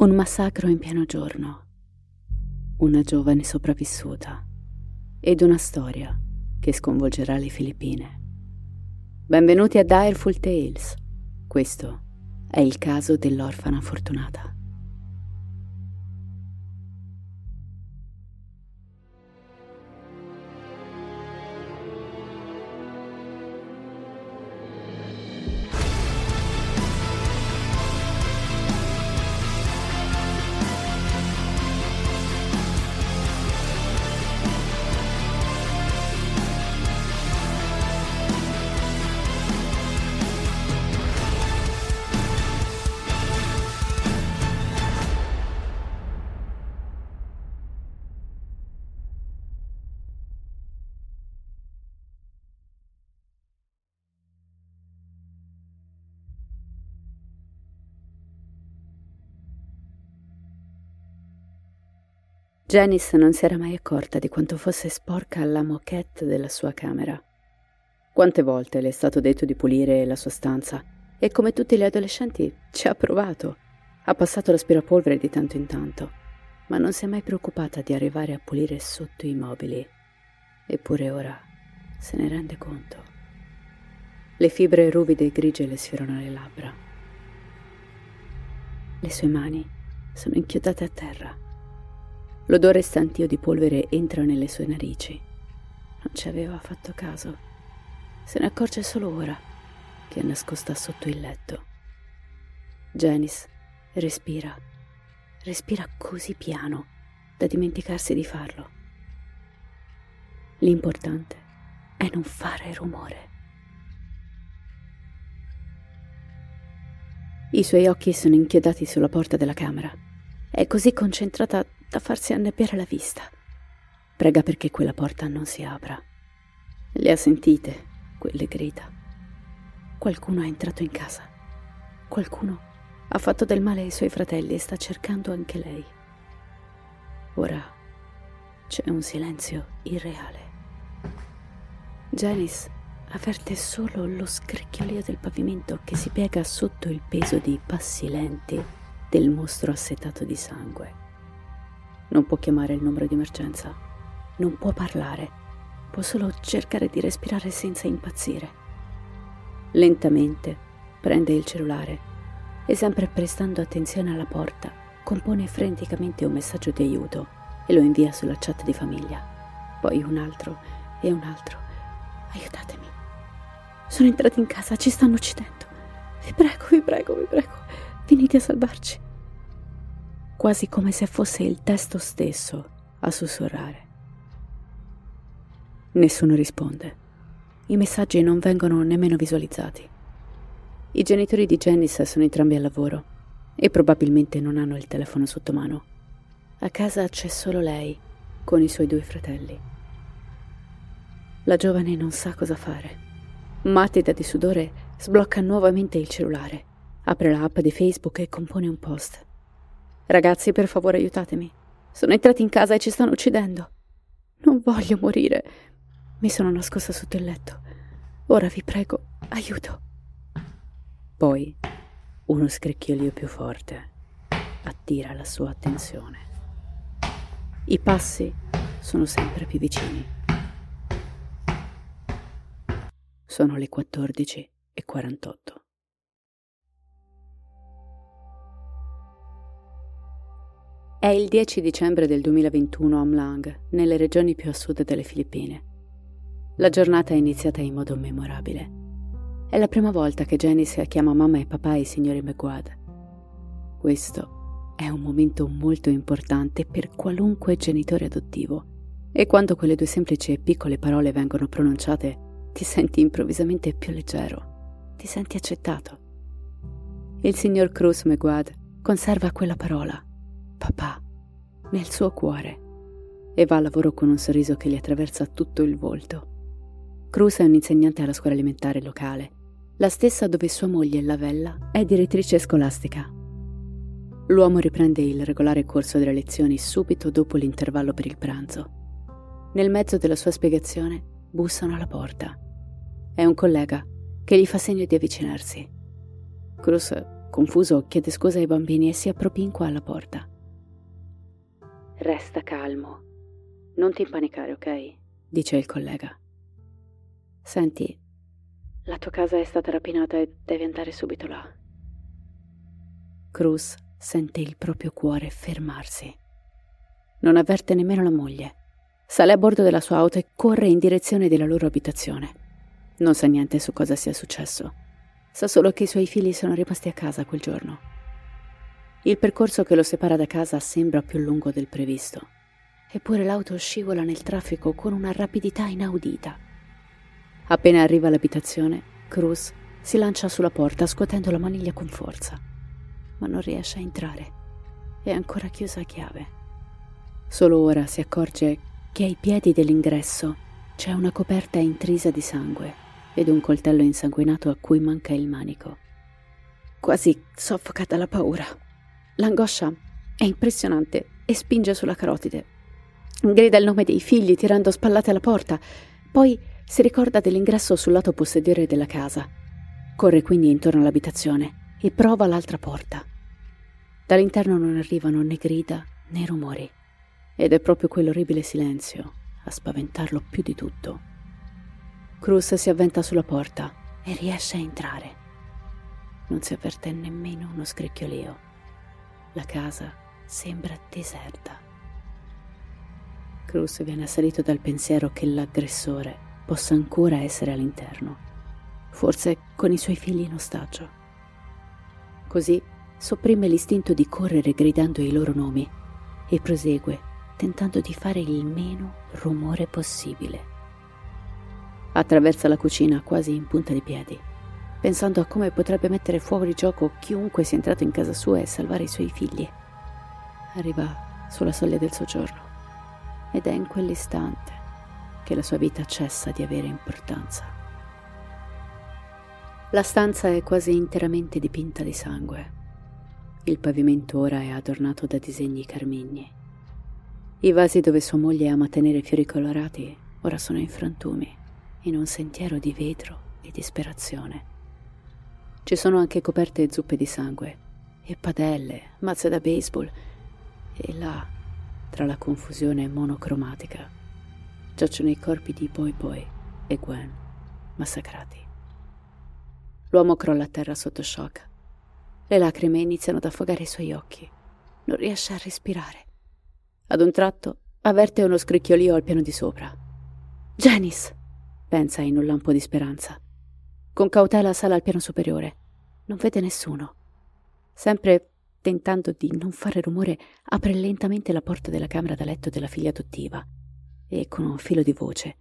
Un massacro in pieno giorno. Una giovane sopravvissuta. Ed una storia che sconvolgerà le Filippine. Benvenuti a Direful Tales. Questo è il caso dell'orfana fortunata. Janice non si era mai accorta di quanto fosse sporca la moquette della sua camera. Quante volte le è stato detto di pulire la sua stanza e come tutti gli adolescenti ci ha provato. Ha passato l'aspirapolvere di tanto in tanto, ma non si è mai preoccupata di arrivare a pulire sotto i mobili. Eppure ora se ne rende conto. Le fibre ruvide e grigie le sfiorano le labbra. Le sue mani sono inchiodate a terra L'odore stantio di polvere entra nelle sue narici. Non ci aveva fatto caso. Se ne accorge solo ora che è nascosta sotto il letto. Janice respira. Respira così piano da dimenticarsi di farlo. L'importante è non fare rumore. I suoi occhi sono inchiodati sulla porta della camera. È così concentrata da farsi annebbiare la vista. Prega perché quella porta non si apra. Le ha sentite, quelle grida. Qualcuno è entrato in casa. Qualcuno ha fatto del male ai suoi fratelli e sta cercando anche lei. Ora c'è un silenzio irreale. Janice avverte solo lo scricchiolio del pavimento che si piega sotto il peso dei passi lenti del mostro assetato di sangue. Non può chiamare il numero di emergenza. Non può parlare. Può solo cercare di respirare senza impazzire. Lentamente prende il cellulare e sempre prestando attenzione alla porta compone freneticamente un messaggio di aiuto e lo invia sulla chat di famiglia. Poi un altro e un altro. Aiutatemi. Sono entrati in casa, ci stanno uccidendo. Vi prego, vi prego, vi prego. Venite a salvarci quasi come se fosse il testo stesso a sussurrare. Nessuno risponde. I messaggi non vengono nemmeno visualizzati. I genitori di Janice sono entrambi al lavoro e probabilmente non hanno il telefono sotto mano. A casa c'è solo lei con i suoi due fratelli. La giovane non sa cosa fare. Matida di sudore sblocca nuovamente il cellulare, apre l'app di Facebook e compone un post. Ragazzi, per favore aiutatemi. Sono entrati in casa e ci stanno uccidendo. Non voglio morire. Mi sono nascosta sotto il letto. Ora vi prego, aiuto. Poi uno scricchiolio più forte attira la sua attenzione. I passi sono sempre più vicini. Sono le 14 È il 10 dicembre del 2021 a Mlang, nelle regioni più a sud delle Filippine. La giornata è iniziata in modo memorabile. È la prima volta che Janice chiama mamma e papà i signori McGuad. Questo è un momento molto importante per qualunque genitore adottivo e quando quelle due semplici e piccole parole vengono pronunciate ti senti improvvisamente più leggero, ti senti accettato. Il signor Cruz McGuad conserva quella parola, papà, nel suo cuore e va a lavoro con un sorriso che gli attraversa tutto il volto. Cruz è un insegnante alla scuola elementare locale, la stessa dove sua moglie Lavella è direttrice scolastica. L'uomo riprende il regolare corso delle lezioni subito dopo l'intervallo per il pranzo. Nel mezzo della sua spiegazione bussano alla porta. È un collega che gli fa segno di avvicinarsi. Cruz, confuso, chiede scusa ai bambini e si appropinqua alla porta. Resta calmo. Non ti impanicare, ok? dice il collega. Senti, la tua casa è stata rapinata e devi andare subito là. Cruz sente il proprio cuore fermarsi. Non avverte nemmeno la moglie. Sale a bordo della sua auto e corre in direzione della loro abitazione. Non sa niente su cosa sia successo. Sa solo che i suoi figli sono rimasti a casa quel giorno. Il percorso che lo separa da casa sembra più lungo del previsto. Eppure l'auto scivola nel traffico con una rapidità inaudita. Appena arriva all'abitazione, Cruz si lancia sulla porta scuotendo la maniglia con forza, ma non riesce a entrare. È ancora chiusa a chiave. Solo ora si accorge che ai piedi dell'ingresso c'è una coperta intrisa di sangue ed un coltello insanguinato a cui manca il manico. Quasi soffoca dalla paura. L'angoscia è impressionante e spinge sulla carotide. Grida il nome dei figli tirando spallate alla porta, poi si ricorda dell'ingresso sul lato posteriore della casa. Corre quindi intorno all'abitazione e prova l'altra porta. Dall'interno non arrivano né grida né rumori. Ed è proprio quell'orribile silenzio a spaventarlo più di tutto. Cruz si avventa sulla porta e riesce a entrare. Non si avverte nemmeno uno scricchiolio. La casa sembra deserta. Cruz viene assalito dal pensiero che l'aggressore possa ancora essere all'interno, forse con i suoi figli in ostaggio. Così sopprime l'istinto di correre gridando i loro nomi e prosegue tentando di fare il meno rumore possibile. Attraversa la cucina quasi in punta di piedi, pensando a come potrebbe mettere fuori gioco chiunque sia entrato in casa sua e salvare i suoi figli. Arriva sulla soglia del soggiorno ed è in quell'istante che la sua vita cessa di avere importanza. La stanza è quasi interamente dipinta di sangue. Il pavimento ora è adornato da disegni carmigni. I vasi dove sua moglie ama tenere fiori colorati ora sono in frantumi, in un sentiero di vetro e disperazione. Ci sono anche coperte e zuppe di sangue, e padelle, mazze da baseball, e là, tra la confusione monocromatica, giacciono i corpi di Boy Boy e Gwen, massacrati. L'uomo crolla a terra sotto shock. Le lacrime iniziano ad affogare i suoi occhi. Non riesce a respirare. Ad un tratto avverte uno scricchiolio al piano di sopra. Janice! pensa in un lampo di speranza. Con cautela sale al piano superiore. Non vede nessuno. Sempre tentando di non fare rumore, apre lentamente la porta della camera da letto della figlia adottiva e con un filo di voce,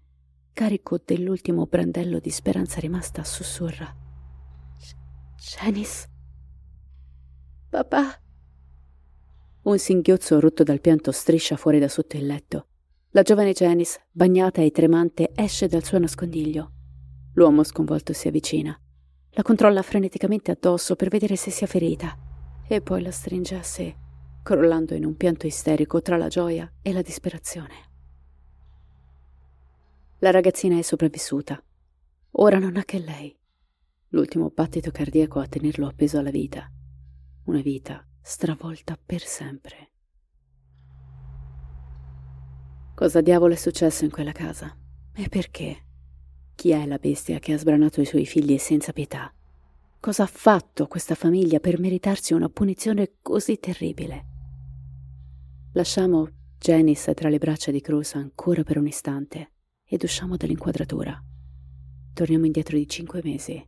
carico dell'ultimo brandello di speranza rimasta, sussurra. Janice? Papà? Un singhiozzo rotto dal pianto striscia fuori da sotto il letto. La giovane Janice, bagnata e tremante, esce dal suo nascondiglio. L'uomo sconvolto si avvicina. La controlla freneticamente addosso per vedere se sia ferita e poi la stringe a sé, crollando in un pianto isterico tra la gioia e la disperazione. La ragazzina è sopravvissuta. Ora non ha che lei. L'ultimo battito cardiaco a tenerlo appeso alla vita. Una vita stravolta per sempre. Cosa diavolo è successo in quella casa? E perché? Chi è la bestia che ha sbranato i suoi figli senza pietà? Cosa ha fatto questa famiglia per meritarsi una punizione così terribile? Lasciamo Janice tra le braccia di Cruz ancora per un istante ed usciamo dall'inquadratura. Torniamo indietro di cinque mesi.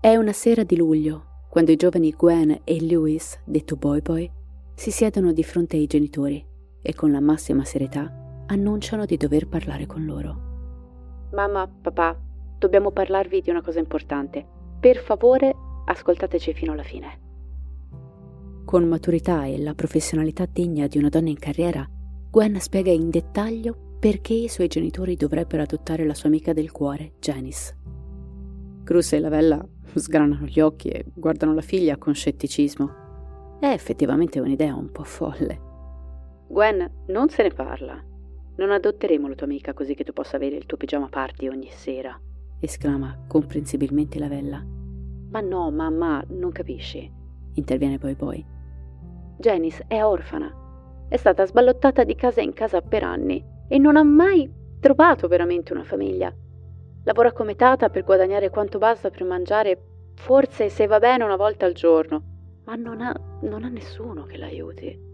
È una sera di luglio, quando i giovani Gwen e Lewis, detto Boy Boy, si siedono di fronte ai genitori e con la massima serietà annunciano di dover parlare con loro. Mamma, papà, dobbiamo parlarvi di una cosa importante. Per favore, ascoltateci fino alla fine. Con maturità e la professionalità degna di una donna in carriera, Gwen spiega in dettaglio perché i suoi genitori dovrebbero adottare la sua amica del cuore, Janice. Cruz e Lavella sgranano gli occhi e guardano la figlia con scetticismo. È effettivamente un'idea un po' folle. Gwen, non se ne parla. Non adotteremo la tua amica così che tu possa avere il tuo pigiama party ogni sera, esclama comprensibilmente Lavella. Ma no, mamma, non capisci, interviene poi poi. Janice è orfana. È stata sballottata di casa in casa per anni e non ha mai trovato veramente una famiglia. Lavora come tata per guadagnare quanto basta per mangiare, forse se va bene una volta al giorno, ma non ha, non ha nessuno che l'aiuti.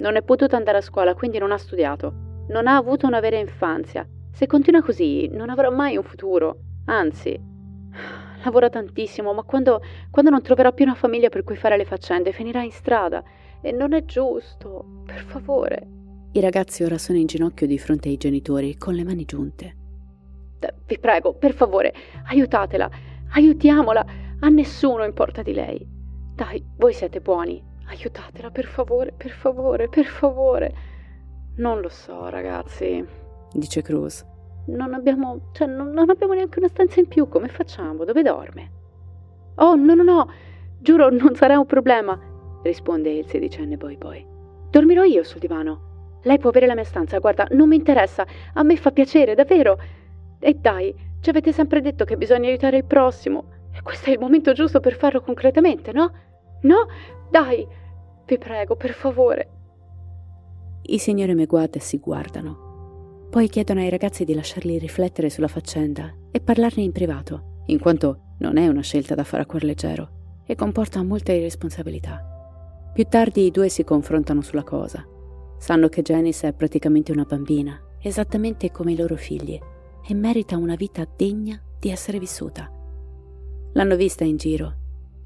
Non è potuta andare a scuola, quindi non ha studiato non ha avuto una vera infanzia. Se continua così, non avrà mai un futuro. Anzi, lavora tantissimo, ma quando, quando non troverà più una famiglia per cui fare le faccende, finirà in strada. E non è giusto. Per favore. I ragazzi ora sono in ginocchio di fronte ai genitori, con le mani giunte. Vi prego, per favore, aiutatela, aiutiamola. A nessuno importa di lei. Dai, voi siete buoni. Aiutatela, per favore, per favore, per favore. Non lo so, ragazzi, dice Cruz. Non abbiamo, cioè, non, non abbiamo neanche una stanza in più, come facciamo? Dove dorme? Oh, no, no, no, giuro, non sarà un problema, risponde il sedicenne Boy Boy. Dormirò io sul divano. Lei può avere la mia stanza, guarda, non mi interessa, a me fa piacere, davvero. E dai, ci avete sempre detto che bisogna aiutare il prossimo. E questo è il momento giusto per farlo concretamente, no? No? Dai, vi prego, per favore, i signori Meguad si guardano. Poi chiedono ai ragazzi di lasciarli riflettere sulla faccenda e parlarne in privato, in quanto non è una scelta da fare a cuor leggero e comporta molte irresponsabilità. Più tardi i due si confrontano sulla cosa. Sanno che Janice è praticamente una bambina, esattamente come i loro figli, e merita una vita degna di essere vissuta. L'hanno vista in giro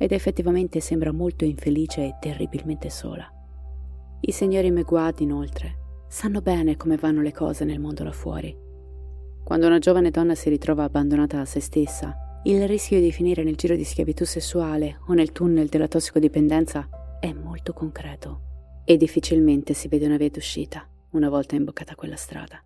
ed effettivamente sembra molto infelice e terribilmente sola. I signori Meguad, inoltre, sanno bene come vanno le cose nel mondo là fuori. Quando una giovane donna si ritrova abbandonata a se stessa, il rischio di finire nel giro di schiavitù sessuale o nel tunnel della tossicodipendenza è molto concreto e difficilmente si vede una via d'uscita una volta imboccata quella strada.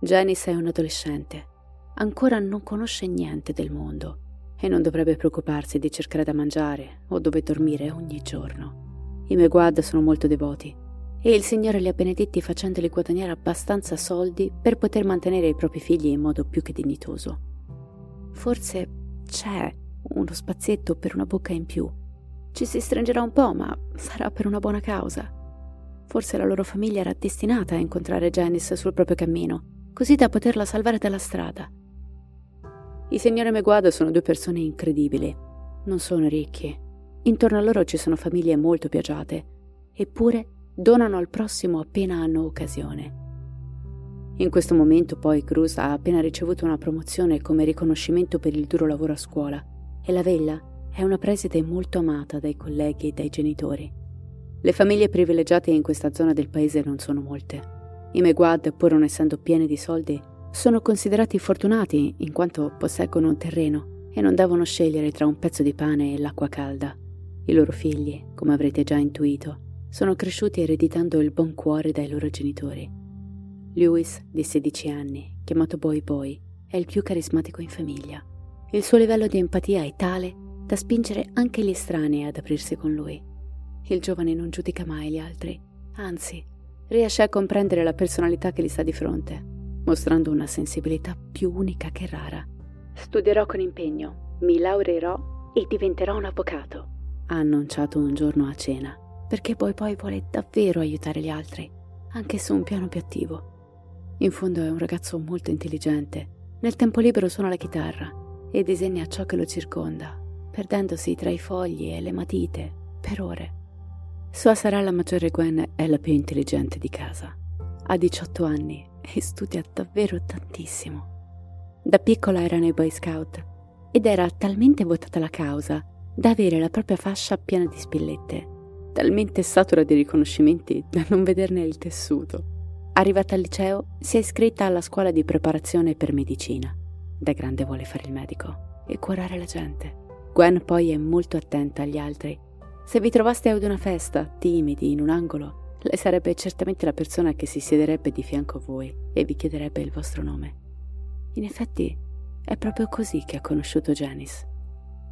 Janice è un adolescente, ancora non conosce niente del mondo e non dovrebbe preoccuparsi di cercare da mangiare o dove dormire ogni giorno. I Meguad sono molto devoti e il Signore li ha benedetti facendoli guadagnare abbastanza soldi per poter mantenere i propri figli in modo più che dignitoso. Forse c'è uno spazietto per una bocca in più. Ci si stringerà un po', ma sarà per una buona causa. Forse la loro famiglia era destinata a incontrare Janice sul proprio cammino, così da poterla salvare dalla strada. I signori Meguad sono due persone incredibili. Non sono ricchi, Intorno a loro ci sono famiglie molto più agiate, eppure donano al prossimo appena hanno occasione. In questo momento poi Cruz ha appena ricevuto una promozione come riconoscimento per il duro lavoro a scuola e la Vella è una preside molto amata dai colleghi e dai genitori. Le famiglie privilegiate in questa zona del paese non sono molte. I Meguad, pur non essendo pieni di soldi, sono considerati fortunati in quanto posseggono un terreno e non devono scegliere tra un pezzo di pane e l'acqua calda. I loro figli, come avrete già intuito, sono cresciuti ereditando il buon cuore dai loro genitori. Lewis, di 16 anni, chiamato Boy Boy, è il più carismatico in famiglia. Il suo livello di empatia è tale da spingere anche gli estranei ad aprirsi con lui. Il giovane non giudica mai gli altri, anzi, riesce a comprendere la personalità che gli sta di fronte, mostrando una sensibilità più unica che rara. Studierò con impegno, mi laureerò e diventerò un avvocato ha annunciato un giorno a cena, perché poi poi vuole davvero aiutare gli altri, anche su un piano più attivo. In fondo è un ragazzo molto intelligente, nel tempo libero suona la chitarra e disegna ciò che lo circonda, perdendosi tra i fogli e le matite per ore. Sua sorella maggiore Gwen è la più intelligente di casa. Ha 18 anni e studia davvero tantissimo. Da piccola era nei Boy Scout ed era talmente votata alla causa da avere la propria fascia piena di spillette, talmente satura di riconoscimenti da non vederne il tessuto. Arrivata al liceo, si è iscritta alla scuola di preparazione per medicina. Da grande vuole fare il medico e curare la gente. Gwen poi è molto attenta agli altri. Se vi trovaste ad una festa, timidi, in un angolo, lei sarebbe certamente la persona che si siederebbe di fianco a voi e vi chiederebbe il vostro nome. In effetti, è proprio così che ha conosciuto Janice.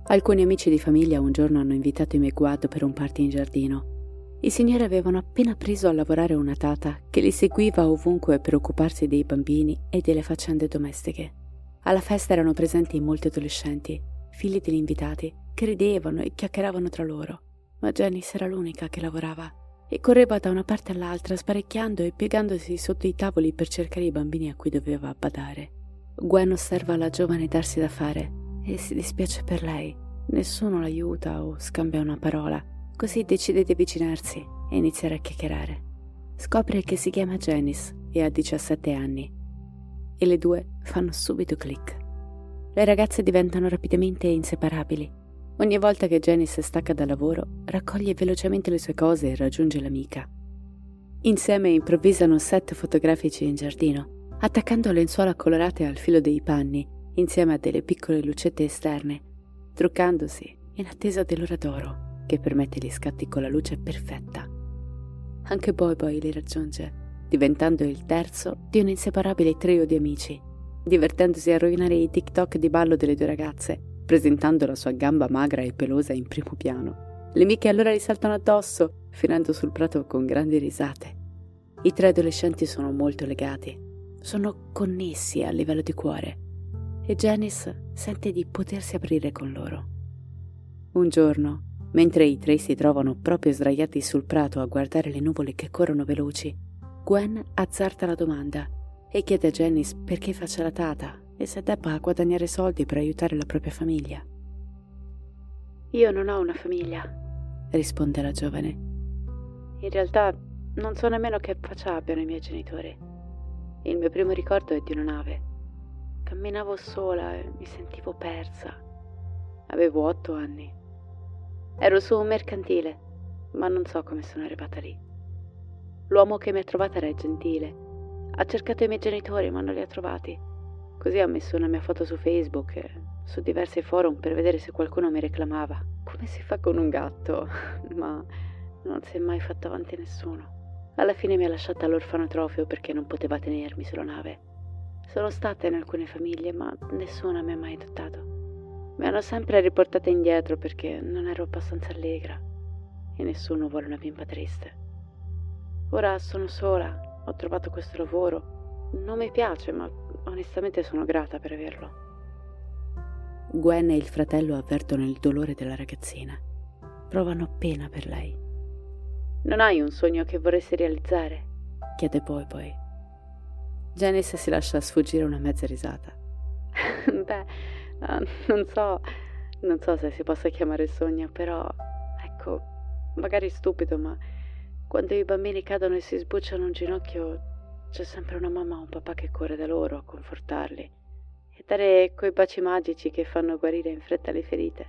Alcuni amici di famiglia un giorno hanno invitato i Meguad per un party in giardino. I signori avevano appena preso a lavorare una tata che li seguiva ovunque per occuparsi dei bambini e delle faccende domestiche. Alla festa erano presenti molti adolescenti, figli degli invitati, che ridevano e chiacchieravano tra loro. Ma Janice era l'unica che lavorava e correva da una parte all'altra sparecchiando e piegandosi sotto i tavoli per cercare i bambini a cui doveva badare. Gwen osserva la giovane darsi da fare e si dispiace per lei. Nessuno l'aiuta o scambia una parola, così decide di avvicinarsi e iniziare a chiacchierare. Scopre che si chiama Janice e ha 17 anni e le due fanno subito click. Le ragazze diventano rapidamente inseparabili. Ogni volta che Janice stacca dal lavoro, raccoglie velocemente le sue cose e raggiunge l'amica. Insieme improvvisano set fotografici in giardino, attaccando lenzuola colorate al filo dei panni insieme a delle piccole lucette esterne, truccandosi in attesa dell'ora d'oro che permette gli scatti con la luce perfetta. Anche Boy Boy li raggiunge, diventando il terzo di un inseparabile trio di amici, divertendosi a rovinare i TikTok di ballo delle due ragazze, presentando la sua gamba magra e pelosa in primo piano. Le amiche allora gli saltano addosso, finendo sul prato con grandi risate. I tre adolescenti sono molto legati, sono connessi a livello di cuore e Janice sente di potersi aprire con loro. Un giorno, mentre i tre si trovano proprio sdraiati sul prato a guardare le nuvole che corrono veloci, Gwen azzarda la domanda e chiede a Janice perché faccia la tata e se debba guadagnare soldi per aiutare la propria famiglia. Io non ho una famiglia, risponde la giovane. In realtà non so nemmeno che faccia abbiano i miei genitori. Il mio primo ricordo è di una nave Camminavo sola e mi sentivo persa. Avevo otto anni. Ero su un mercantile, ma non so come sono arrivata lì. L'uomo che mi ha trovata era gentile. Ha cercato i miei genitori, ma non li ha trovati. Così ha messo una mia foto su Facebook e su diversi forum per vedere se qualcuno mi reclamava. Come si fa con un gatto? ma non si è mai fatto avanti nessuno. Alla fine mi ha lasciata all'orfanotrofio perché non poteva tenermi sulla nave. Sono stata in alcune famiglie, ma nessuna mi ha mai adottato. Mi hanno sempre riportata indietro perché non ero abbastanza allegra e nessuno vuole una bimba triste. Ora sono sola, ho trovato questo lavoro. Non mi piace, ma onestamente sono grata per averlo. Gwen e il fratello avvertono il dolore della ragazzina. Provano pena per lei. Non hai un sogno che vorresti realizzare? chiede poi poi. Janice si lascia sfuggire una mezza risata. Beh, uh, non so, non so se si possa chiamare sogno, però, ecco, magari stupido, ma quando i bambini cadono e si sbucciano un ginocchio, c'è sempre una mamma o un papà che corre da loro a confortarli e dare quei baci magici che fanno guarire in fretta le ferite.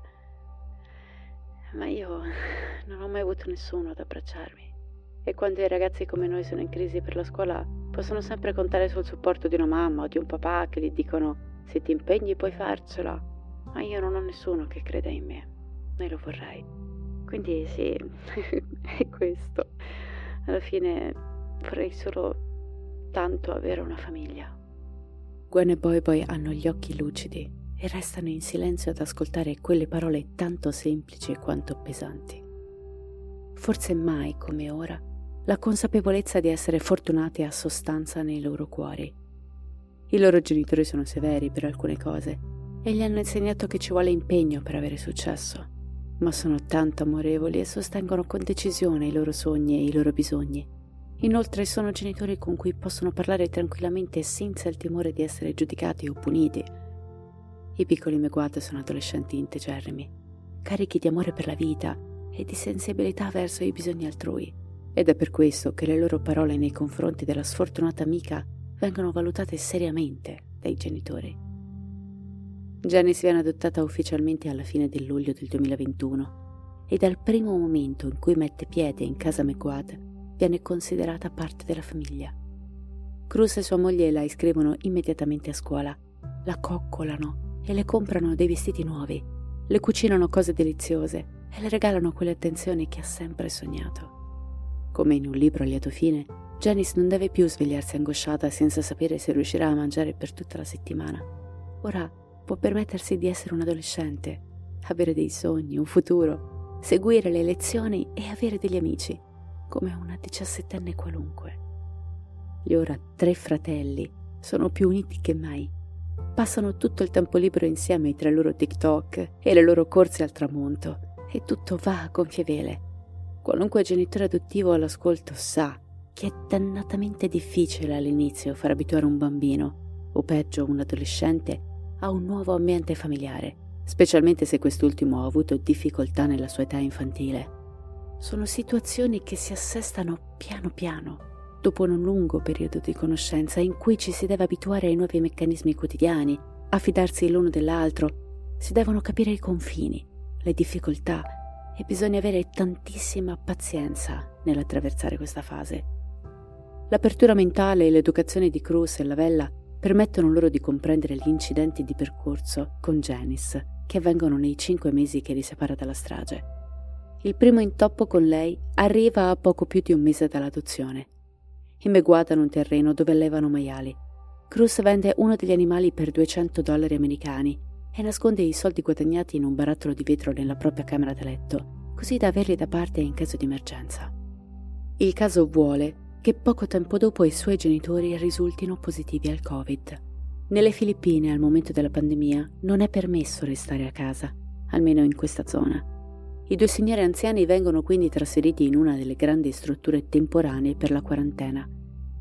Ma io non ho mai avuto nessuno ad abbracciarmi. E quando i ragazzi come noi sono in crisi per la scuola, possono sempre contare sul supporto di una mamma o di un papà che gli dicono se ti impegni puoi farcela. Ma io non ho nessuno che creda in me, né lo vorrei. Quindi sì, è questo. Alla fine vorrei solo tanto avere una famiglia. Gwen e Boy Boy hanno gli occhi lucidi e restano in silenzio ad ascoltare quelle parole tanto semplici quanto pesanti. Forse mai come ora la consapevolezza di essere fortunati ha sostanza nei loro cuori. I loro genitori sono severi per alcune cose e gli hanno insegnato che ci vuole impegno per avere successo, ma sono tanto amorevoli e sostengono con decisione i loro sogni e i loro bisogni. Inoltre sono genitori con cui possono parlare tranquillamente senza il timore di essere giudicati o puniti. I piccoli Meguad sono adolescenti integerrimi carichi di amore per la vita e di sensibilità verso i bisogni altrui. Ed è per questo che le loro parole nei confronti della sfortunata amica vengono valutate seriamente dai genitori. Janice viene adottata ufficialmente alla fine del luglio del 2021 e dal primo momento in cui mette piede in casa McGuad viene considerata parte della famiglia. Cruz e sua moglie la iscrivono immediatamente a scuola, la coccolano e le comprano dei vestiti nuovi, le cucinano cose deliziose e le regalano quelle attenzioni che ha sempre sognato. Come in un libro a lieto fine, Janice non deve più svegliarsi angosciata senza sapere se riuscirà a mangiare per tutta la settimana. Ora può permettersi di essere un adolescente, avere dei sogni, un futuro, seguire le lezioni e avere degli amici, come una diciassettenne qualunque. Gli ora tre fratelli sono più uniti che mai. Passano tutto il tempo libero insieme tra i loro TikTok e le loro corse al tramonto e tutto va a gonfie vele. Qualunque genitore adottivo all'ascolto sa che è dannatamente difficile all'inizio far abituare un bambino, o peggio un adolescente, a un nuovo ambiente familiare, specialmente se quest'ultimo ha avuto difficoltà nella sua età infantile. Sono situazioni che si assestano piano piano, dopo un lungo periodo di conoscenza in cui ci si deve abituare ai nuovi meccanismi quotidiani, affidarsi l'uno dell'altro, si devono capire i confini, le difficoltà e bisogna avere tantissima pazienza nell'attraversare questa fase. L'apertura mentale e l'educazione di Cruz e Lavella permettono loro di comprendere gli incidenti di percorso con Janice che avvengono nei cinque mesi che li separa dalla strage. Il primo intoppo con lei arriva a poco più di un mese dall'adozione. Imbeguatano un terreno dove allevano maiali. Cruz vende uno degli animali per 200 dollari americani e nasconde i soldi guadagnati in un barattolo di vetro nella propria camera da letto, così da averli da parte in caso di emergenza. Il caso vuole che poco tempo dopo i suoi genitori risultino positivi al Covid. Nelle Filippine, al momento della pandemia, non è permesso restare a casa, almeno in questa zona. I due signori anziani vengono quindi trasferiti in una delle grandi strutture temporanee per la quarantena,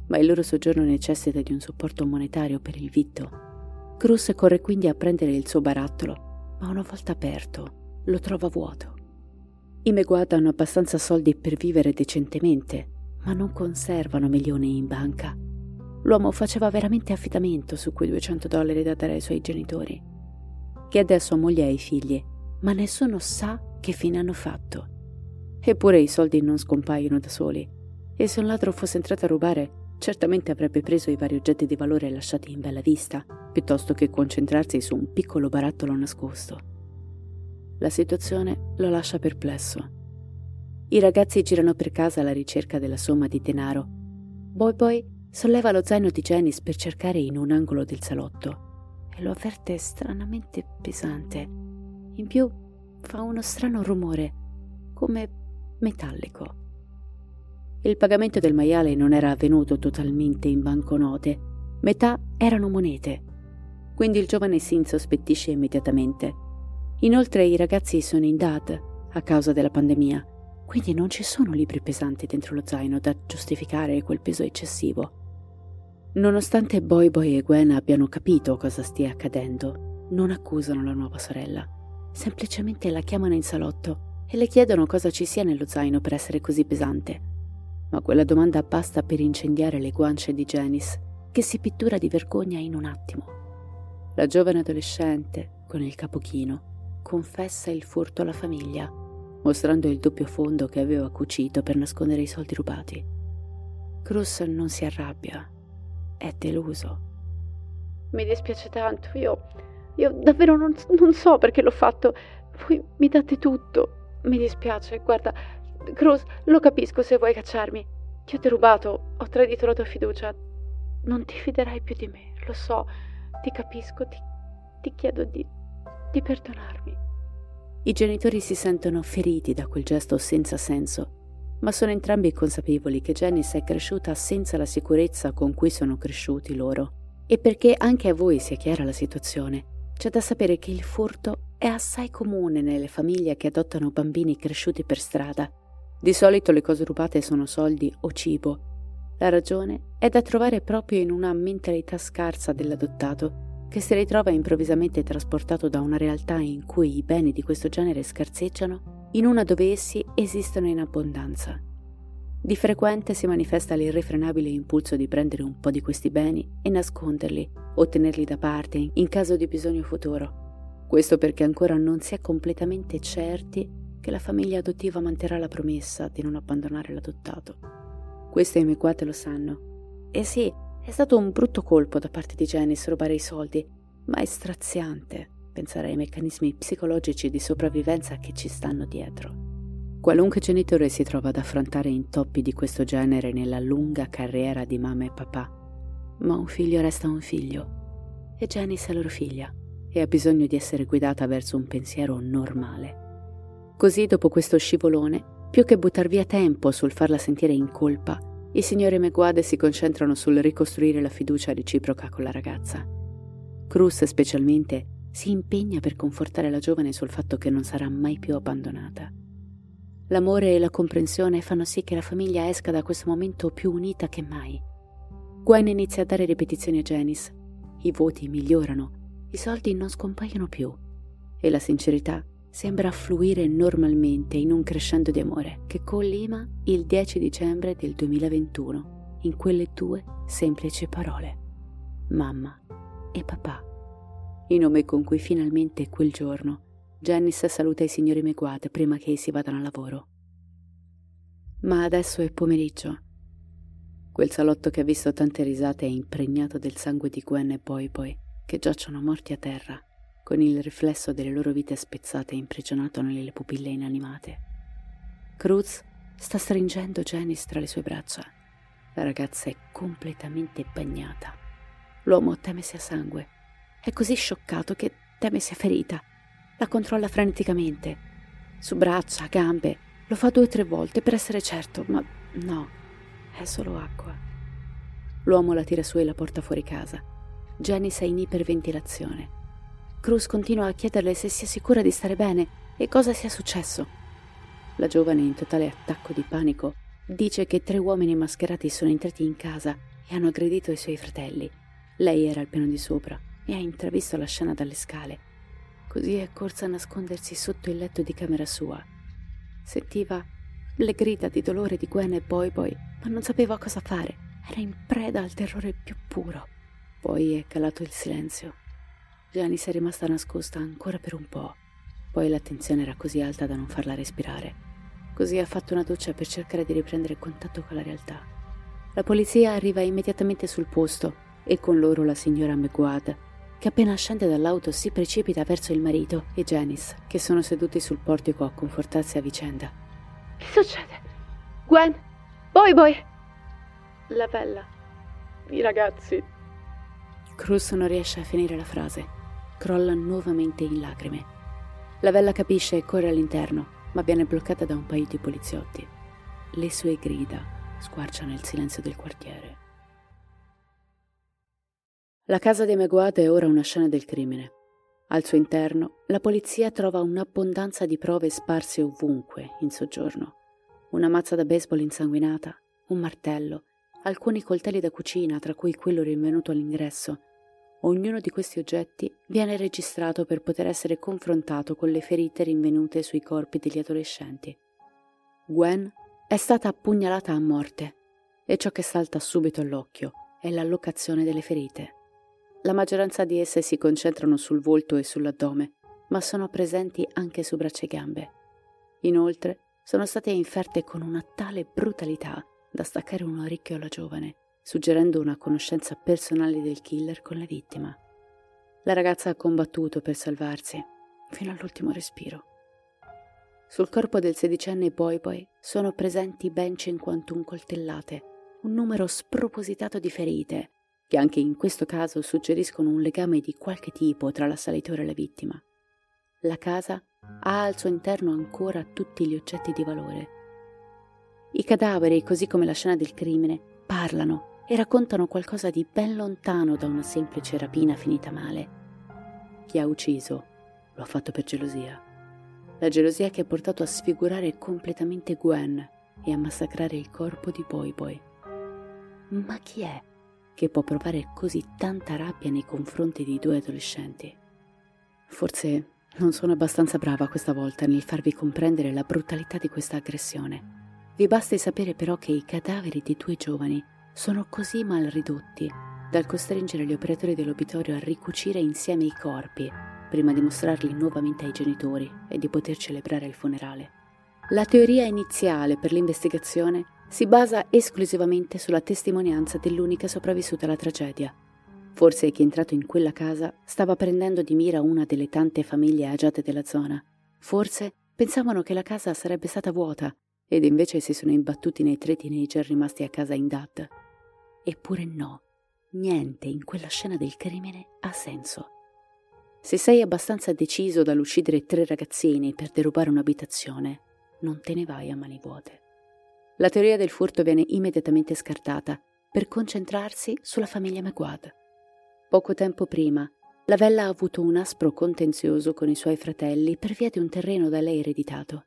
ma il loro soggiorno necessita di un supporto monetario per il vitto Cruz corre quindi a prendere il suo barattolo, ma una volta aperto lo trova vuoto. I Meguad hanno abbastanza soldi per vivere decentemente, ma non conservano milioni in banca. L'uomo faceva veramente affidamento su quei 200 dollari da dare ai suoi genitori. Chiede a sua moglie e ai figli, ma nessuno sa che fine hanno fatto. Eppure i soldi non scompaiono da soli, e se un ladro fosse entrato a rubare, certamente avrebbe preso i vari oggetti di valore lasciati in bella vista, piuttosto che concentrarsi su un piccolo barattolo nascosto. La situazione lo lascia perplesso. I ragazzi girano per casa alla ricerca della somma di denaro. Boy Boy solleva lo zaino di Janice per cercare in un angolo del salotto e lo avverte stranamente pesante. In più fa uno strano rumore, come metallico. Il pagamento del maiale non era avvenuto totalmente in banconote, metà erano monete. Quindi il giovane si insospettisce immediatamente. Inoltre i ragazzi sono in DAD a causa della pandemia, quindi non ci sono libri pesanti dentro lo zaino da giustificare quel peso eccessivo. Nonostante Boy Boy e Gwen abbiano capito cosa stia accadendo, non accusano la nuova sorella. Semplicemente la chiamano in salotto e le chiedono cosa ci sia nello zaino per essere così pesante ma quella domanda basta per incendiare le guance di Janice, che si pittura di vergogna in un attimo. La giovane adolescente, con il capo chino, confessa il furto alla famiglia, mostrando il doppio fondo che aveva cucito per nascondere i soldi rubati. Cruz non si arrabbia, è deluso. Mi dispiace tanto, io, io davvero non, non so perché l'ho fatto. Voi mi date tutto. Mi dispiace, guarda, Cruz, lo capisco se vuoi cacciarmi. Ti ho derubato, ho tradito la tua fiducia. Non ti fiderai più di me, lo so, ti capisco, ti, ti chiedo di, di perdonarmi. I genitori si sentono feriti da quel gesto senza senso, ma sono entrambi consapevoli che Janice è cresciuta senza la sicurezza con cui sono cresciuti loro. E perché anche a voi sia chiara la situazione, c'è da sapere che il furto è assai comune nelle famiglie che adottano bambini cresciuti per strada di solito le cose rubate sono soldi o cibo. La ragione è da trovare proprio in una mentalità scarsa dell'adottato, che si ritrova improvvisamente trasportato da una realtà in cui i beni di questo genere scarseggiano in una dove essi esistono in abbondanza. Di frequente si manifesta l'irrefrenabile impulso di prendere un po' di questi beni e nasconderli o tenerli da parte in caso di bisogno futuro. Questo perché ancora non si è completamente certi che la famiglia adottiva manterrà la promessa di non abbandonare l'adottato. Questo i mequate lo sanno. E sì, è stato un brutto colpo da parte di Janice rubare i soldi, ma è straziante pensare ai meccanismi psicologici di sopravvivenza che ci stanno dietro. Qualunque genitore si trova ad affrontare intoppi di questo genere nella lunga carriera di mamma e papà, ma un figlio resta un figlio e Janice è loro figlia e ha bisogno di essere guidata verso un pensiero normale. Così dopo questo scivolone, più che buttar via tempo sul farla sentire in colpa, i signori Meguade si concentrano sul ricostruire la fiducia reciproca con la ragazza. Cruz specialmente si impegna per confortare la giovane sul fatto che non sarà mai più abbandonata. L'amore e la comprensione fanno sì che la famiglia esca da questo momento più unita che mai. Gwen inizia a dare ripetizioni a Janice. I voti migliorano, i soldi non scompaiono più e la sincerità sembra fluire normalmente in un crescendo di amore che collima il 10 dicembre del 2021 in quelle due semplici parole. Mamma e papà. Il nome con cui finalmente quel giorno Janice saluta i signori Meguad prima che si vadano a lavoro. Ma adesso è pomeriggio. Quel salotto che ha visto tante risate è impregnato del sangue di Gwen e Boy Boy, che giacciono morti a terra, con il riflesso delle loro vite spezzate e imprigionato nelle pupille inanimate. Cruz sta stringendo Janice tra le sue braccia. La ragazza è completamente bagnata. L'uomo teme sia sangue. È così scioccato che teme sia ferita la controlla freneticamente. Su braccia, gambe. Lo fa due o tre volte per essere certo, ma no, è solo acqua. L'uomo la tira su e la porta fuori casa. Janice è in iperventilazione. Cruz continua a chiederle se sia sicura di stare bene e cosa sia successo. La giovane, in totale attacco di panico, dice che tre uomini mascherati sono entrati in casa e hanno aggredito i suoi fratelli. Lei era al piano di sopra e ha intravisto la scena dalle scale Così è corsa a nascondersi sotto il letto di camera sua. Sentiva le grida di dolore di Gwen e Boy Boy, ma non sapeva cosa fare. Era in preda al terrore più puro. Poi è calato il silenzio. Janice è rimasta nascosta ancora per un po'. Poi la tensione era così alta da non farla respirare. Così ha fatto una doccia per cercare di riprendere contatto con la realtà. La polizia arriva immediatamente sul posto e con loro la signora McGuad, che appena scende dall'auto si precipita verso il marito e Janice, che sono seduti sul portico a confortarsi a vicenda. Che succede? Gwen? Boy boy? La bella. I ragazzi. Cruz non riesce a finire la frase. Crolla nuovamente in lacrime. La bella capisce e corre all'interno, ma viene bloccata da un paio di poliziotti. Le sue grida squarciano il silenzio del quartiere. La casa dei Meguad è ora una scena del crimine. Al suo interno, la polizia trova un'abbondanza di prove sparse ovunque in soggiorno. Una mazza da baseball insanguinata, un martello, alcuni coltelli da cucina, tra cui quello rinvenuto all'ingresso. Ognuno di questi oggetti viene registrato per poter essere confrontato con le ferite rinvenute sui corpi degli adolescenti. Gwen è stata appugnalata a morte e ciò che salta subito all'occhio è l'allocazione delle ferite. La maggioranza di esse si concentrano sul volto e sull'addome, ma sono presenti anche su braccia e gambe. Inoltre, sono state inferte con una tale brutalità da staccare un orecchio alla giovane, suggerendo una conoscenza personale del killer con la vittima. La ragazza ha combattuto per salvarsi, fino all'ultimo respiro. Sul corpo del sedicenne Boy Boy sono presenti ben 51 coltellate, un numero spropositato di ferite, che anche in questo caso suggeriscono un legame di qualche tipo tra l'assalitore e la vittima. La casa ha al suo interno ancora tutti gli oggetti di valore. I cadaveri, così come la scena del crimine, parlano e raccontano qualcosa di ben lontano da una semplice rapina finita male. Chi ha ucciso lo ha fatto per gelosia. La gelosia che ha portato a sfigurare completamente Gwen e a massacrare il corpo di Boy Boy. Ma chi è che può provare così tanta rabbia nei confronti di due adolescenti. Forse non sono abbastanza brava questa volta nel farvi comprendere la brutalità di questa aggressione. Vi basti sapere però che i cadaveri dei due giovani sono così mal ridotti dal costringere gli operatori dell'obitorio a ricucire insieme i corpi prima di mostrarli nuovamente ai genitori e di poter celebrare il funerale. La teoria iniziale per l'investigazione si basa esclusivamente sulla testimonianza dell'unica sopravvissuta alla tragedia. Forse chi è entrato in quella casa stava prendendo di mira una delle tante famiglie agiate della zona. Forse pensavano che la casa sarebbe stata vuota ed invece si sono imbattuti nei tre teenager rimasti a casa in DAD. Eppure no, niente in quella scena del crimine ha senso. Se sei abbastanza deciso dall'uccidere tre ragazzini per derubare un'abitazione, non te ne vai a mani vuote. La teoria del furto viene immediatamente scartata per concentrarsi sulla famiglia McGuad. Poco tempo prima, la Vella ha avuto un aspro contenzioso con i suoi fratelli per via di un terreno da lei ereditato.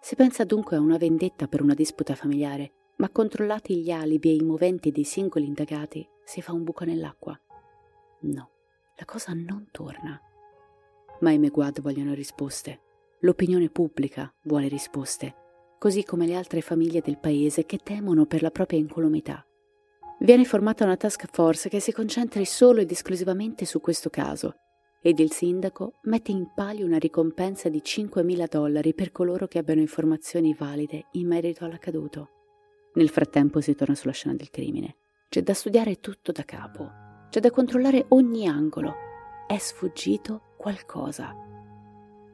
Si pensa dunque a una vendetta per una disputa familiare, ma controllati gli alibi e i moventi dei singoli indagati, si fa un buco nell'acqua. No, la cosa non torna. Ma i Meguad vogliono risposte. L'opinione pubblica vuole risposte, così come le altre famiglie del paese che temono per la propria incolumità. Viene formata una task force che si concentri solo ed esclusivamente su questo caso ed il sindaco mette in palio una ricompensa di 5.000 dollari per coloro che abbiano informazioni valide in merito all'accaduto. Nel frattempo si torna sulla scena del crimine. C'è da studiare tutto da capo, c'è da controllare ogni angolo. È sfuggito qualcosa.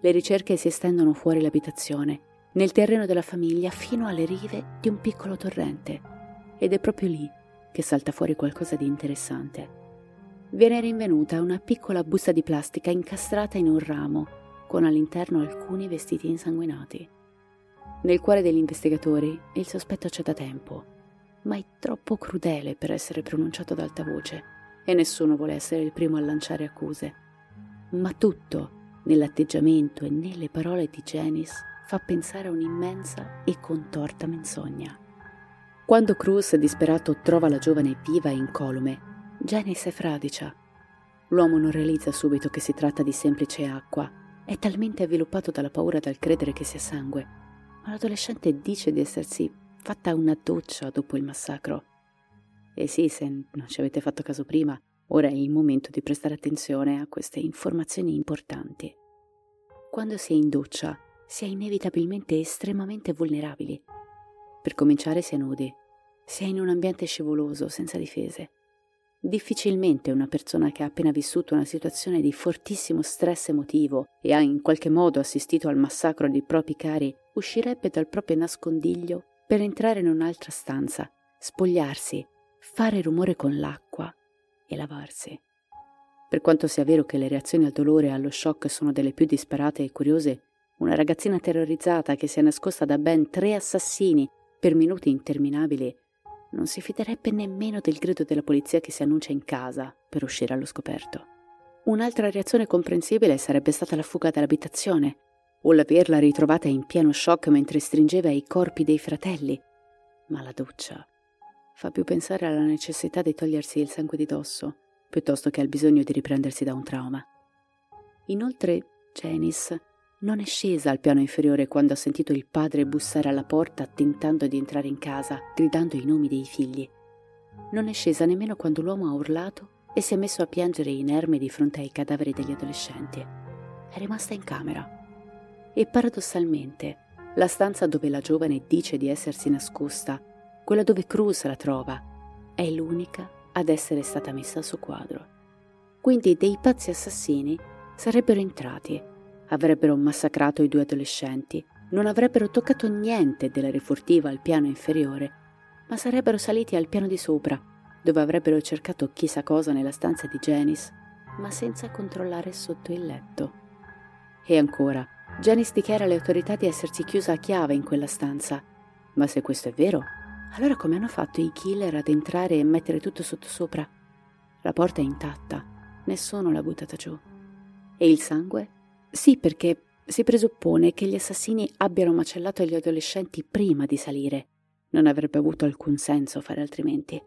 Le ricerche si estendono fuori l'abitazione, nel terreno della famiglia, fino alle rive di un piccolo torrente. Ed è proprio lì che salta fuori qualcosa di interessante. Viene rinvenuta una piccola busta di plastica incastrata in un ramo, con all'interno alcuni vestiti insanguinati. Nel cuore degli investigatori il sospetto c'è da tempo, ma è troppo crudele per essere pronunciato ad alta voce e nessuno vuole essere il primo a lanciare accuse. Ma tutto nell'atteggiamento e nelle parole di Janice fa pensare a un'immensa e contorta menzogna. Quando Cruz, disperato, trova la giovane viva e incolume, Janice è fradicia. L'uomo non realizza subito che si tratta di semplice acqua, è talmente avviluppato dalla paura dal credere che sia sangue, ma l'adolescente dice di essersi fatta una doccia dopo il massacro. E sì, se non ci avete fatto caso prima, Ora è il momento di prestare attenzione a queste informazioni importanti. Quando si è in doccia, si è inevitabilmente estremamente vulnerabili. Per cominciare si è nudi, si è in un ambiente scivoloso, senza difese. Difficilmente una persona che ha appena vissuto una situazione di fortissimo stress emotivo e ha in qualche modo assistito al massacro dei propri cari uscirebbe dal proprio nascondiglio per entrare in un'altra stanza, spogliarsi, fare rumore con l'acqua e lavarsi. Per quanto sia vero che le reazioni al dolore e allo shock sono delle più disperate e curiose, una ragazzina terrorizzata che si è nascosta da ben tre assassini per minuti interminabili non si fiderebbe nemmeno del grido della polizia che si annuncia in casa per uscire allo scoperto. Un'altra reazione comprensibile sarebbe stata la fuga dall'abitazione o l'averla ritrovata in pieno shock mentre stringeva i corpi dei fratelli. Ma la doccia fa più pensare alla necessità di togliersi il sangue di dosso, piuttosto che al bisogno di riprendersi da un trauma. Inoltre, Janice non è scesa al piano inferiore quando ha sentito il padre bussare alla porta tentando di entrare in casa, gridando i nomi dei figli. Non è scesa nemmeno quando l'uomo ha urlato e si è messo a piangere inerme di fronte ai cadaveri degli adolescenti. È rimasta in camera. E paradossalmente, la stanza dove la giovane dice di essersi nascosta quella dove Cruz la trova, è l'unica ad essere stata messa a suo quadro. Quindi dei pazzi assassini sarebbero entrati, avrebbero massacrato i due adolescenti, non avrebbero toccato niente della rifurtiva al piano inferiore, ma sarebbero saliti al piano di sopra, dove avrebbero cercato chissà cosa nella stanza di Janice, ma senza controllare sotto il letto. E ancora, Janice dichiara alle autorità di essersi chiusa a chiave in quella stanza. Ma se questo è vero, allora come hanno fatto i killer ad entrare e mettere tutto sottosopra? La porta è intatta, nessuno l'ha buttata giù. E il sangue? Sì, perché si presuppone che gli assassini abbiano macellato gli adolescenti prima di salire. Non avrebbe avuto alcun senso fare altrimenti.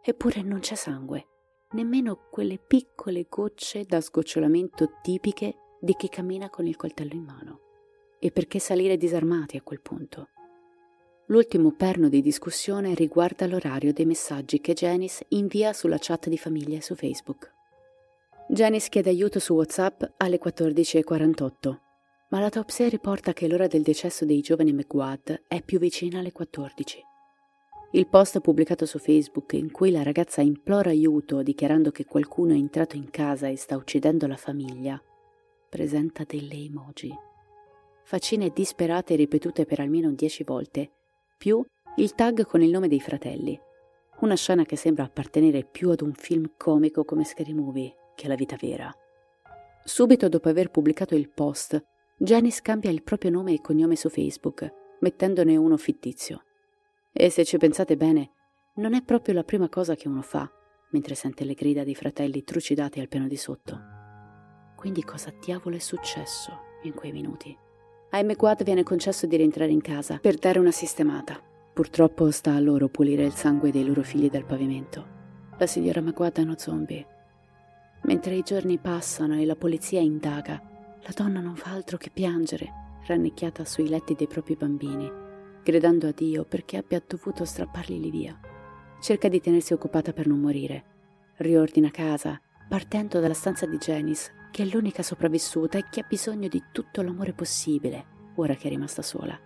Eppure non c'è sangue, nemmeno quelle piccole gocce da sgocciolamento tipiche di chi cammina con il coltello in mano. E perché salire disarmati a quel punto? L'ultimo perno di discussione riguarda l'orario dei messaggi che Janice invia sulla chat di famiglia su Facebook. Janice chiede aiuto su WhatsApp alle 14.48, ma l'autopsia riporta che l'ora del decesso dei giovani McGuad è più vicina alle 14. Il post pubblicato su Facebook in cui la ragazza implora aiuto dichiarando che qualcuno è entrato in casa e sta uccidendo la famiglia presenta delle emoji. Faccine disperate ripetute per almeno dieci volte, più il tag con il nome dei fratelli. Una scena che sembra appartenere più ad un film comico come Scary Movie che alla vita vera. Subito dopo aver pubblicato il post, Janice cambia il proprio nome e cognome su Facebook, mettendone uno fittizio. E se ci pensate bene, non è proprio la prima cosa che uno fa mentre sente le grida dei fratelli trucidati al piano di sotto. Quindi cosa diavolo è successo in quei minuti? A McGuad viene concesso di rientrare in casa per dare una sistemata. Purtroppo sta a loro pulire il sangue dei loro figli dal pavimento. La signora McGuad è uno zombie. Mentre i giorni passano e la polizia indaga, la donna non fa altro che piangere, rannicchiata sui letti dei propri bambini, gridando a Dio perché abbia dovuto strapparli via. Cerca di tenersi occupata per non morire. Riordina casa, partendo dalla stanza di Janice che è l'unica sopravvissuta e che ha bisogno di tutto l'amore possibile, ora che è rimasta sola.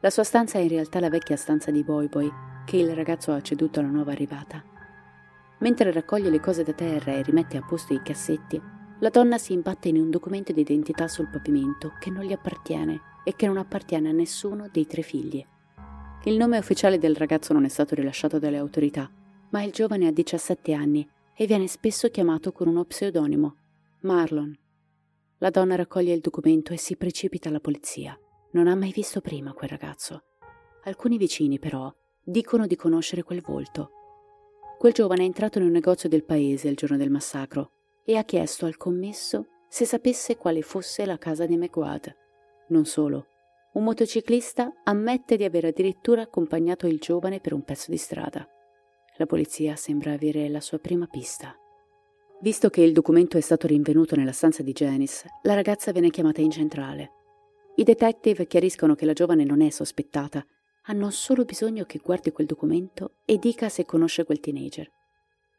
La sua stanza è in realtà la vecchia stanza di Boy Boy, che il ragazzo ha ceduto alla nuova arrivata. Mentre raccoglie le cose da terra e rimette a posto i cassetti, la donna si imbatte in un documento di identità sul pavimento che non gli appartiene e che non appartiene a nessuno dei tre figli. Il nome ufficiale del ragazzo non è stato rilasciato dalle autorità, ma il giovane ha 17 anni e viene spesso chiamato con uno pseudonimo, Marlon. La donna raccoglie il documento e si precipita alla polizia. Non ha mai visto prima quel ragazzo. Alcuni vicini, però, dicono di conoscere quel volto. Quel giovane è entrato in un negozio del paese il giorno del massacro e ha chiesto al commesso se sapesse quale fosse la casa di McGuad. Non solo, un motociclista ammette di aver addirittura accompagnato il giovane per un pezzo di strada. La polizia sembra avere la sua prima pista. Visto che il documento è stato rinvenuto nella stanza di Janice, la ragazza viene chiamata in centrale. I detective chiariscono che la giovane non è sospettata, hanno solo bisogno che guardi quel documento e dica se conosce quel teenager.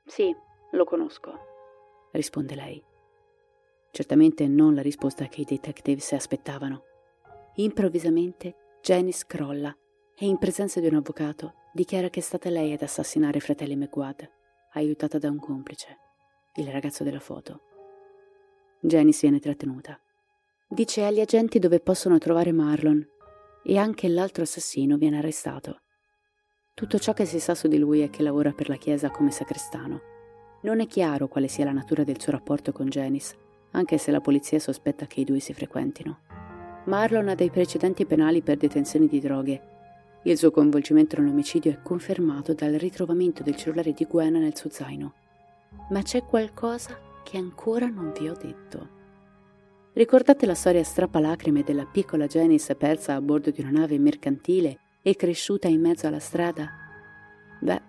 Sì, lo conosco, risponde lei. Certamente non la risposta che i detective si aspettavano. Improvvisamente Janice crolla e in presenza di un avvocato dichiara che è stata lei ad assassinare i fratelli McGuad, aiutata da un complice il ragazzo della foto. Janice viene trattenuta. Dice agli agenti dove possono trovare Marlon e anche l'altro assassino viene arrestato. Tutto ciò che si sa su di lui è che lavora per la chiesa come sacrestano. Non è chiaro quale sia la natura del suo rapporto con Janice, anche se la polizia sospetta che i due si frequentino. Marlon ha dei precedenti penali per detenzione di droghe. Il suo coinvolgimento nell'omicidio è confermato dal ritrovamento del cellulare di Gwen nel suo zaino ma c'è qualcosa che ancora non vi ho detto. Ricordate la storia strappalacrime della piccola Janice persa a bordo di una nave mercantile e cresciuta in mezzo alla strada? Beh,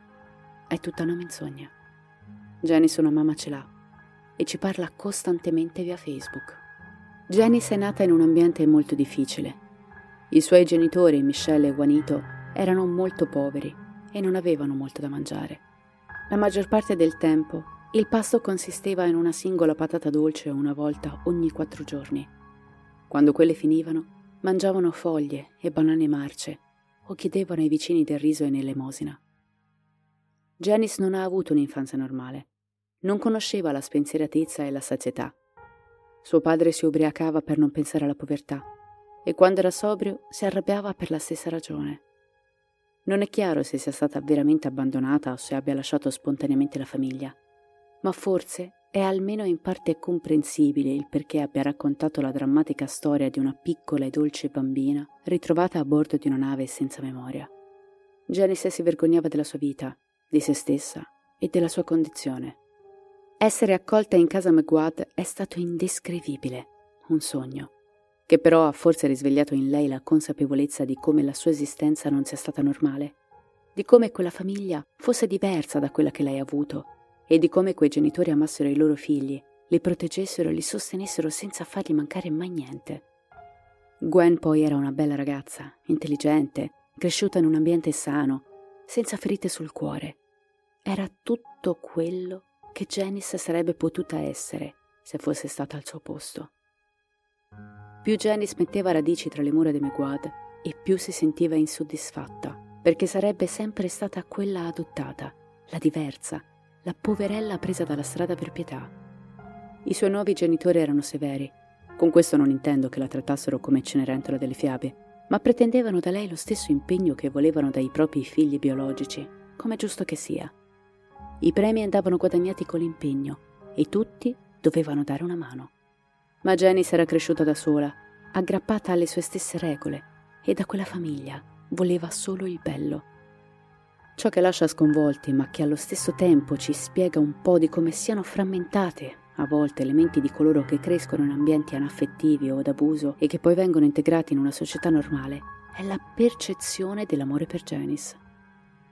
è tutta una menzogna. Janice una mamma ce l'ha e ci parla costantemente via Facebook. Janice è nata in un ambiente molto difficile. I suoi genitori, Michelle e Juanito, erano molto poveri e non avevano molto da mangiare. La maggior parte del tempo il pasto consisteva in una singola patata dolce una volta ogni quattro giorni. Quando quelle finivano, mangiavano foglie e banane marce o chiedevano ai vicini del riso e nell'elemosina. Janice non ha avuto un'infanzia normale. Non conosceva la spensieratezza e la sazietà. Suo padre si ubriacava per non pensare alla povertà e quando era sobrio si arrabbiava per la stessa ragione. Non è chiaro se sia stata veramente abbandonata o se abbia lasciato spontaneamente la famiglia ma forse è almeno in parte comprensibile il perché abbia raccontato la drammatica storia di una piccola e dolce bambina ritrovata a bordo di una nave senza memoria. Janice si vergognava della sua vita, di se stessa e della sua condizione. Essere accolta in casa McGuad è stato indescrivibile, un sogno, che però ha forse risvegliato in lei la consapevolezza di come la sua esistenza non sia stata normale. di come quella famiglia fosse diversa da quella che lei ha avuto e di come quei genitori amassero i loro figli, li proteggessero e li sostenessero senza fargli mancare mai niente. Gwen poi era una bella ragazza, intelligente, cresciuta in un ambiente sano, senza ferite sul cuore. Era tutto quello che Janice sarebbe potuta essere se fosse stata al suo posto. Più Janice metteva radici tra le mura di Meguad e più si sentiva insoddisfatta, perché sarebbe sempre stata quella adottata, la diversa, la poverella presa dalla strada per pietà. I suoi nuovi genitori erano severi. Con questo non intendo che la trattassero come Cenerentola delle fiabe, ma pretendevano da lei lo stesso impegno che volevano dai propri figli biologici, come giusto che sia. I premi andavano guadagnati con l'impegno e tutti dovevano dare una mano. Ma Janice era cresciuta da sola, aggrappata alle sue stesse regole e da quella famiglia voleva solo il bello. Ciò che lascia sconvolti, ma che allo stesso tempo ci spiega un po' di come siano frammentate a volte elementi di coloro che crescono in ambienti anaffettivi o d'abuso e che poi vengono integrati in una società normale, è la percezione dell'amore per Janice.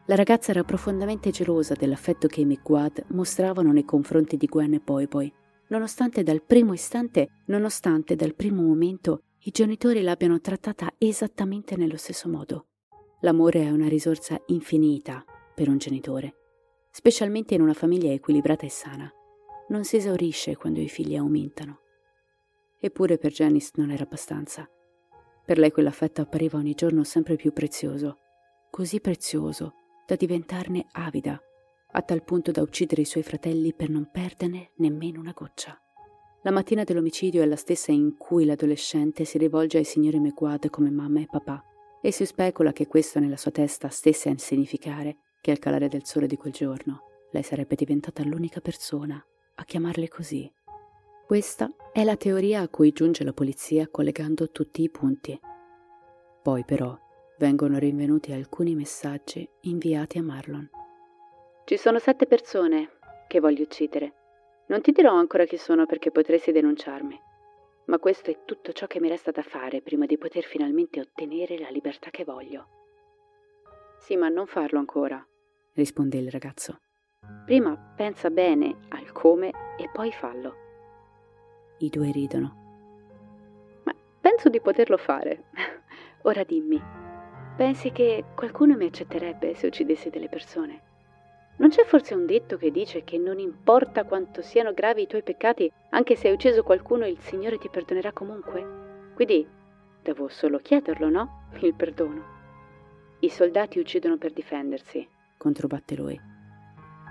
La ragazza era profondamente gelosa dell'affetto che i McGuad mostravano nei confronti di Gwen e Poi Poi, nonostante dal primo istante, nonostante dal primo momento i genitori l'abbiano trattata esattamente nello stesso modo. L'amore è una risorsa infinita per un genitore, specialmente in una famiglia equilibrata e sana non si esaurisce quando i figli aumentano. Eppure per Janice non era abbastanza. Per lei quell'affetto appariva ogni giorno sempre più prezioso, così prezioso da diventarne avida, a tal punto da uccidere i suoi fratelli per non perderne nemmeno una goccia. La mattina dell'omicidio è la stessa in cui l'adolescente si rivolge ai signori McGuad come mamma e papà, e si specula che questo nella sua testa stesse a significare che al calare del sole di quel giorno lei sarebbe diventata l'unica persona a chiamarle così. Questa è la teoria a cui giunge la polizia collegando tutti i punti. Poi però vengono rinvenuti alcuni messaggi inviati a Marlon. Ci sono sette persone che voglio uccidere. Non ti dirò ancora chi sono perché potresti denunciarmi, ma questo è tutto ciò che mi resta da fare prima di poter finalmente ottenere la libertà che voglio. Sì, ma non farlo ancora, risponde il ragazzo. Prima pensa bene al come e poi fallo. I due ridono. Ma penso di poterlo fare. Ora dimmi, pensi che qualcuno mi accetterebbe se uccidessi delle persone? Non c'è forse un detto che dice che non importa quanto siano gravi i tuoi peccati, anche se hai ucciso qualcuno il Signore ti perdonerà comunque? Quindi devo solo chiederlo, no? Il perdono. I soldati uccidono per difendersi, controbatte lui.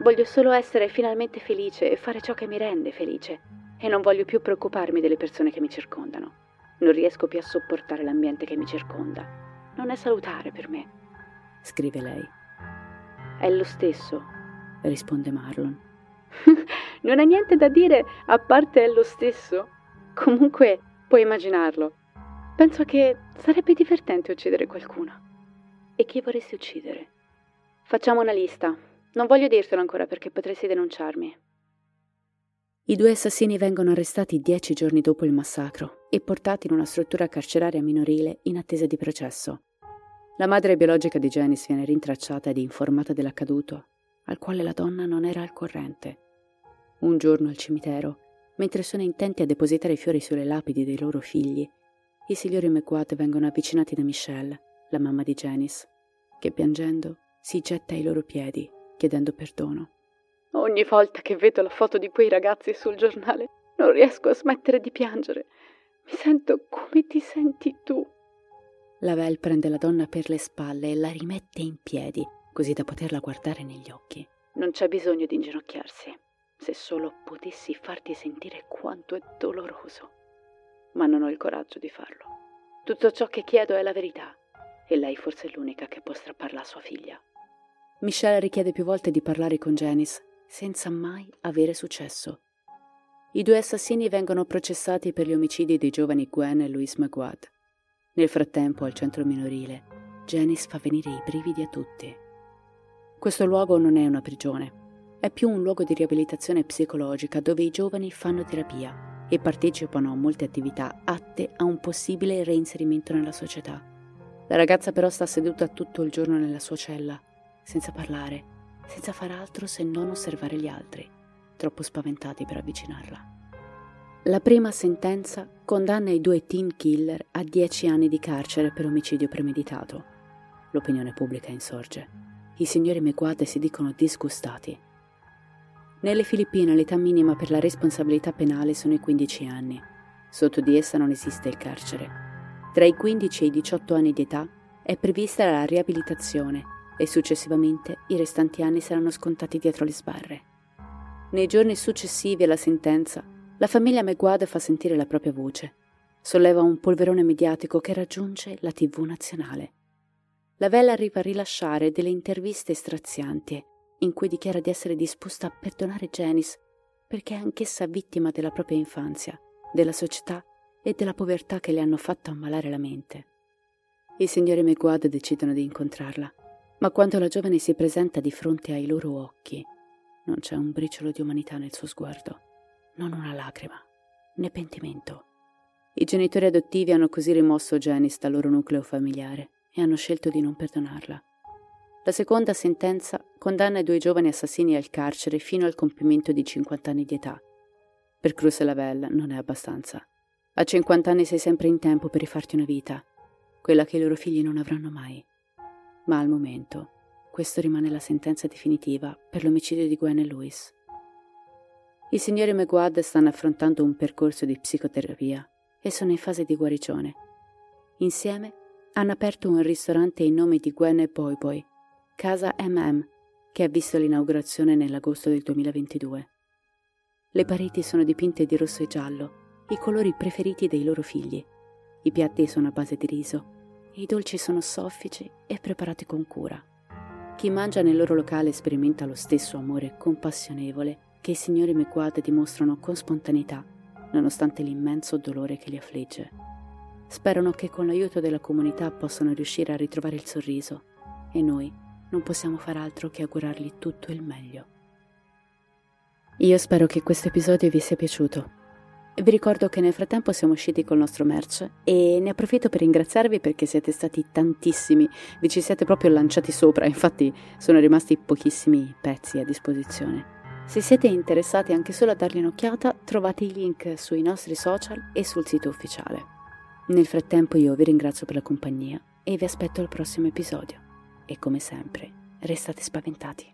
Voglio solo essere finalmente felice e fare ciò che mi rende felice. E non voglio più preoccuparmi delle persone che mi circondano. Non riesco più a sopportare l'ambiente che mi circonda. Non è salutare per me. Scrive lei. È lo stesso, risponde Marlon. non ha niente da dire a parte è lo stesso. Comunque, puoi immaginarlo. Penso che sarebbe divertente uccidere qualcuno. E chi vorresti uccidere? Facciamo una lista. Non voglio dirtelo ancora perché potresti denunciarmi. I due assassini vengono arrestati dieci giorni dopo il massacro e portati in una struttura carceraria minorile in attesa di processo. La madre biologica di Janice viene rintracciata ed informata dell'accaduto, al quale la donna non era al corrente. Un giorno al cimitero, mentre sono intenti a depositare i fiori sulle lapidi dei loro figli, i signori McQuad vengono avvicinati da Michelle, la mamma di Janice, che piangendo si getta ai loro piedi chiedendo perdono. Ogni volta che vedo la foto di quei ragazzi sul giornale non riesco a smettere di piangere. Mi sento come ti senti tu. Lavel prende la donna per le spalle e la rimette in piedi, così da poterla guardare negli occhi. Non c'è bisogno di inginocchiarsi, se solo potessi farti sentire quanto è doloroso. Ma non ho il coraggio di farlo. Tutto ciò che chiedo è la verità, e lei forse è l'unica che può strapparla a sua figlia. Michelle richiede più volte di parlare con Janice, senza mai avere successo. I due assassini vengono processati per gli omicidi dei giovani Gwen e Louise McGuad. Nel frattempo, al centro minorile, Janice fa venire i brividi a tutti. Questo luogo non è una prigione, è più un luogo di riabilitazione psicologica dove i giovani fanno terapia e partecipano a molte attività atte a un possibile reinserimento nella società. La ragazza però sta seduta tutto il giorno nella sua cella senza parlare, senza far altro se non osservare gli altri, troppo spaventati per avvicinarla. La prima sentenza condanna i due teen killer a 10 anni di carcere per omicidio premeditato. L'opinione pubblica insorge. I signori Meguade si dicono disgustati. Nelle Filippine l'età minima per la responsabilità penale sono i 15 anni. Sotto di essa non esiste il carcere. Tra i 15 e i 18 anni di età è prevista la riabilitazione e successivamente i restanti anni saranno scontati dietro le sbarre. Nei giorni successivi alla sentenza, la famiglia Meguade fa sentire la propria voce. Solleva un polverone mediatico che raggiunge la TV nazionale. La Vela arriva a rilasciare delle interviste strazianti in cui dichiara di essere disposta a perdonare Janice perché è anch'essa vittima della propria infanzia, della società e della povertà che le hanno fatto ammalare la mente. I signori Meguade decidono di incontrarla, ma quando la giovane si presenta di fronte ai loro occhi, non c'è un briciolo di umanità nel suo sguardo non una lacrima, né pentimento. I genitori adottivi hanno così rimosso Janice dal loro nucleo familiare e hanno scelto di non perdonarla. La seconda sentenza condanna i due giovani assassini al carcere fino al compimento di 50 anni di età. Per Cruz e Lavelle non è abbastanza. A 50 anni sei sempre in tempo per rifarti una vita, quella che i loro figli non avranno mai. Ma al momento, questo rimane la sentenza definitiva per l'omicidio di Gwen e Louis. I signori Meguad stanno affrontando un percorso di psicoterapia e sono in fase di guarigione. Insieme hanno aperto un ristorante in nome di Gwen e Boy Boy, Casa MM, che ha visto l'inaugurazione nell'agosto del 2022. Le pareti sono dipinte di rosso e giallo, i colori preferiti dei loro figli. I piatti sono a base di riso e i dolci sono soffici e preparati con cura. Chi mangia nel loro locale sperimenta lo stesso amore compassionevole che i signori Mequad dimostrano con spontaneità, nonostante l'immenso dolore che li affligge. Sperano che con l'aiuto della comunità possano riuscire a ritrovare il sorriso e noi non possiamo far altro che augurargli tutto il meglio. Io spero che questo episodio vi sia piaciuto. Vi ricordo che nel frattempo siamo usciti col nostro merch e ne approfitto per ringraziarvi perché siete stati tantissimi, vi ci siete proprio lanciati sopra, infatti sono rimasti pochissimi pezzi a disposizione. Se siete interessati anche solo a dargli un'occhiata, trovate i link sui nostri social e sul sito ufficiale. Nel frattempo io vi ringrazio per la compagnia e vi aspetto al prossimo episodio. E come sempre, restate spaventati.